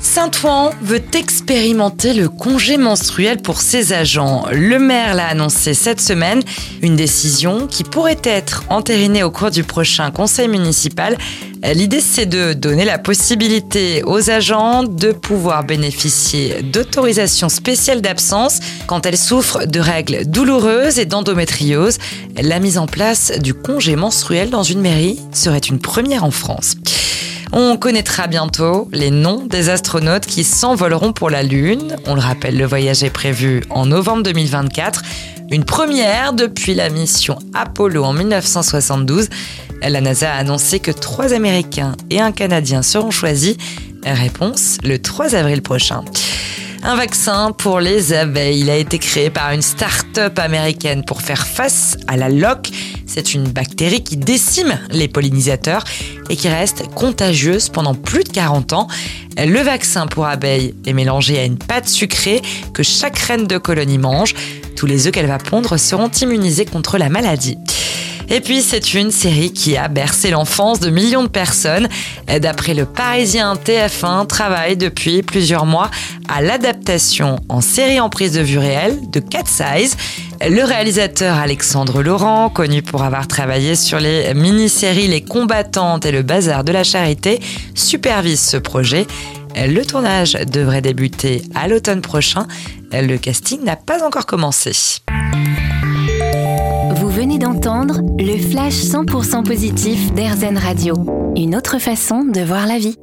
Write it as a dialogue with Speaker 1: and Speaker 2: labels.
Speaker 1: Saint-Ouen veut expérimenter le congé menstruel pour ses agents. Le maire l'a annoncé cette semaine, une décision qui pourrait être entérinée au cours du prochain conseil municipal. L'idée, c'est de donner la possibilité aux agents de pouvoir bénéficier d'autorisations spéciales d'absence quand elles souffrent de règles douloureuses et d'endométriose. La mise en place du congé menstruel dans une mairie serait une première en France. On connaîtra bientôt les noms des astronautes qui s'envoleront pour la Lune. On le rappelle, le voyage est prévu en novembre 2024. Une première depuis la mission Apollo en 1972. La NASA a annoncé que trois Américains et un Canadien seront choisis. Réponse le 3 avril prochain. Un vaccin pour les abeilles. Il a été créé par une start-up américaine pour faire face à la loque. C'est une bactérie qui décime les pollinisateurs et qui reste contagieuse pendant plus de 40 ans. Le vaccin pour abeilles est mélangé à une pâte sucrée que chaque reine de colonie mange. Tous les œufs qu'elle va pondre seront immunisés contre la maladie. Et puis, c'est une série qui a bercé l'enfance de millions de personnes. D'après le Parisien, TF1 travaille depuis plusieurs mois à l'adaptation en série en prise de vue réelle de Cat Size. Le réalisateur Alexandre Laurent, connu pour avoir travaillé sur les mini-séries Les combattantes et le bazar de la charité, supervise ce projet. Le tournage devrait débuter à l'automne prochain. Le casting n'a pas encore commencé
Speaker 2: d'entendre le flash 100% positif d'Airzen Radio. Une autre façon de voir la vie.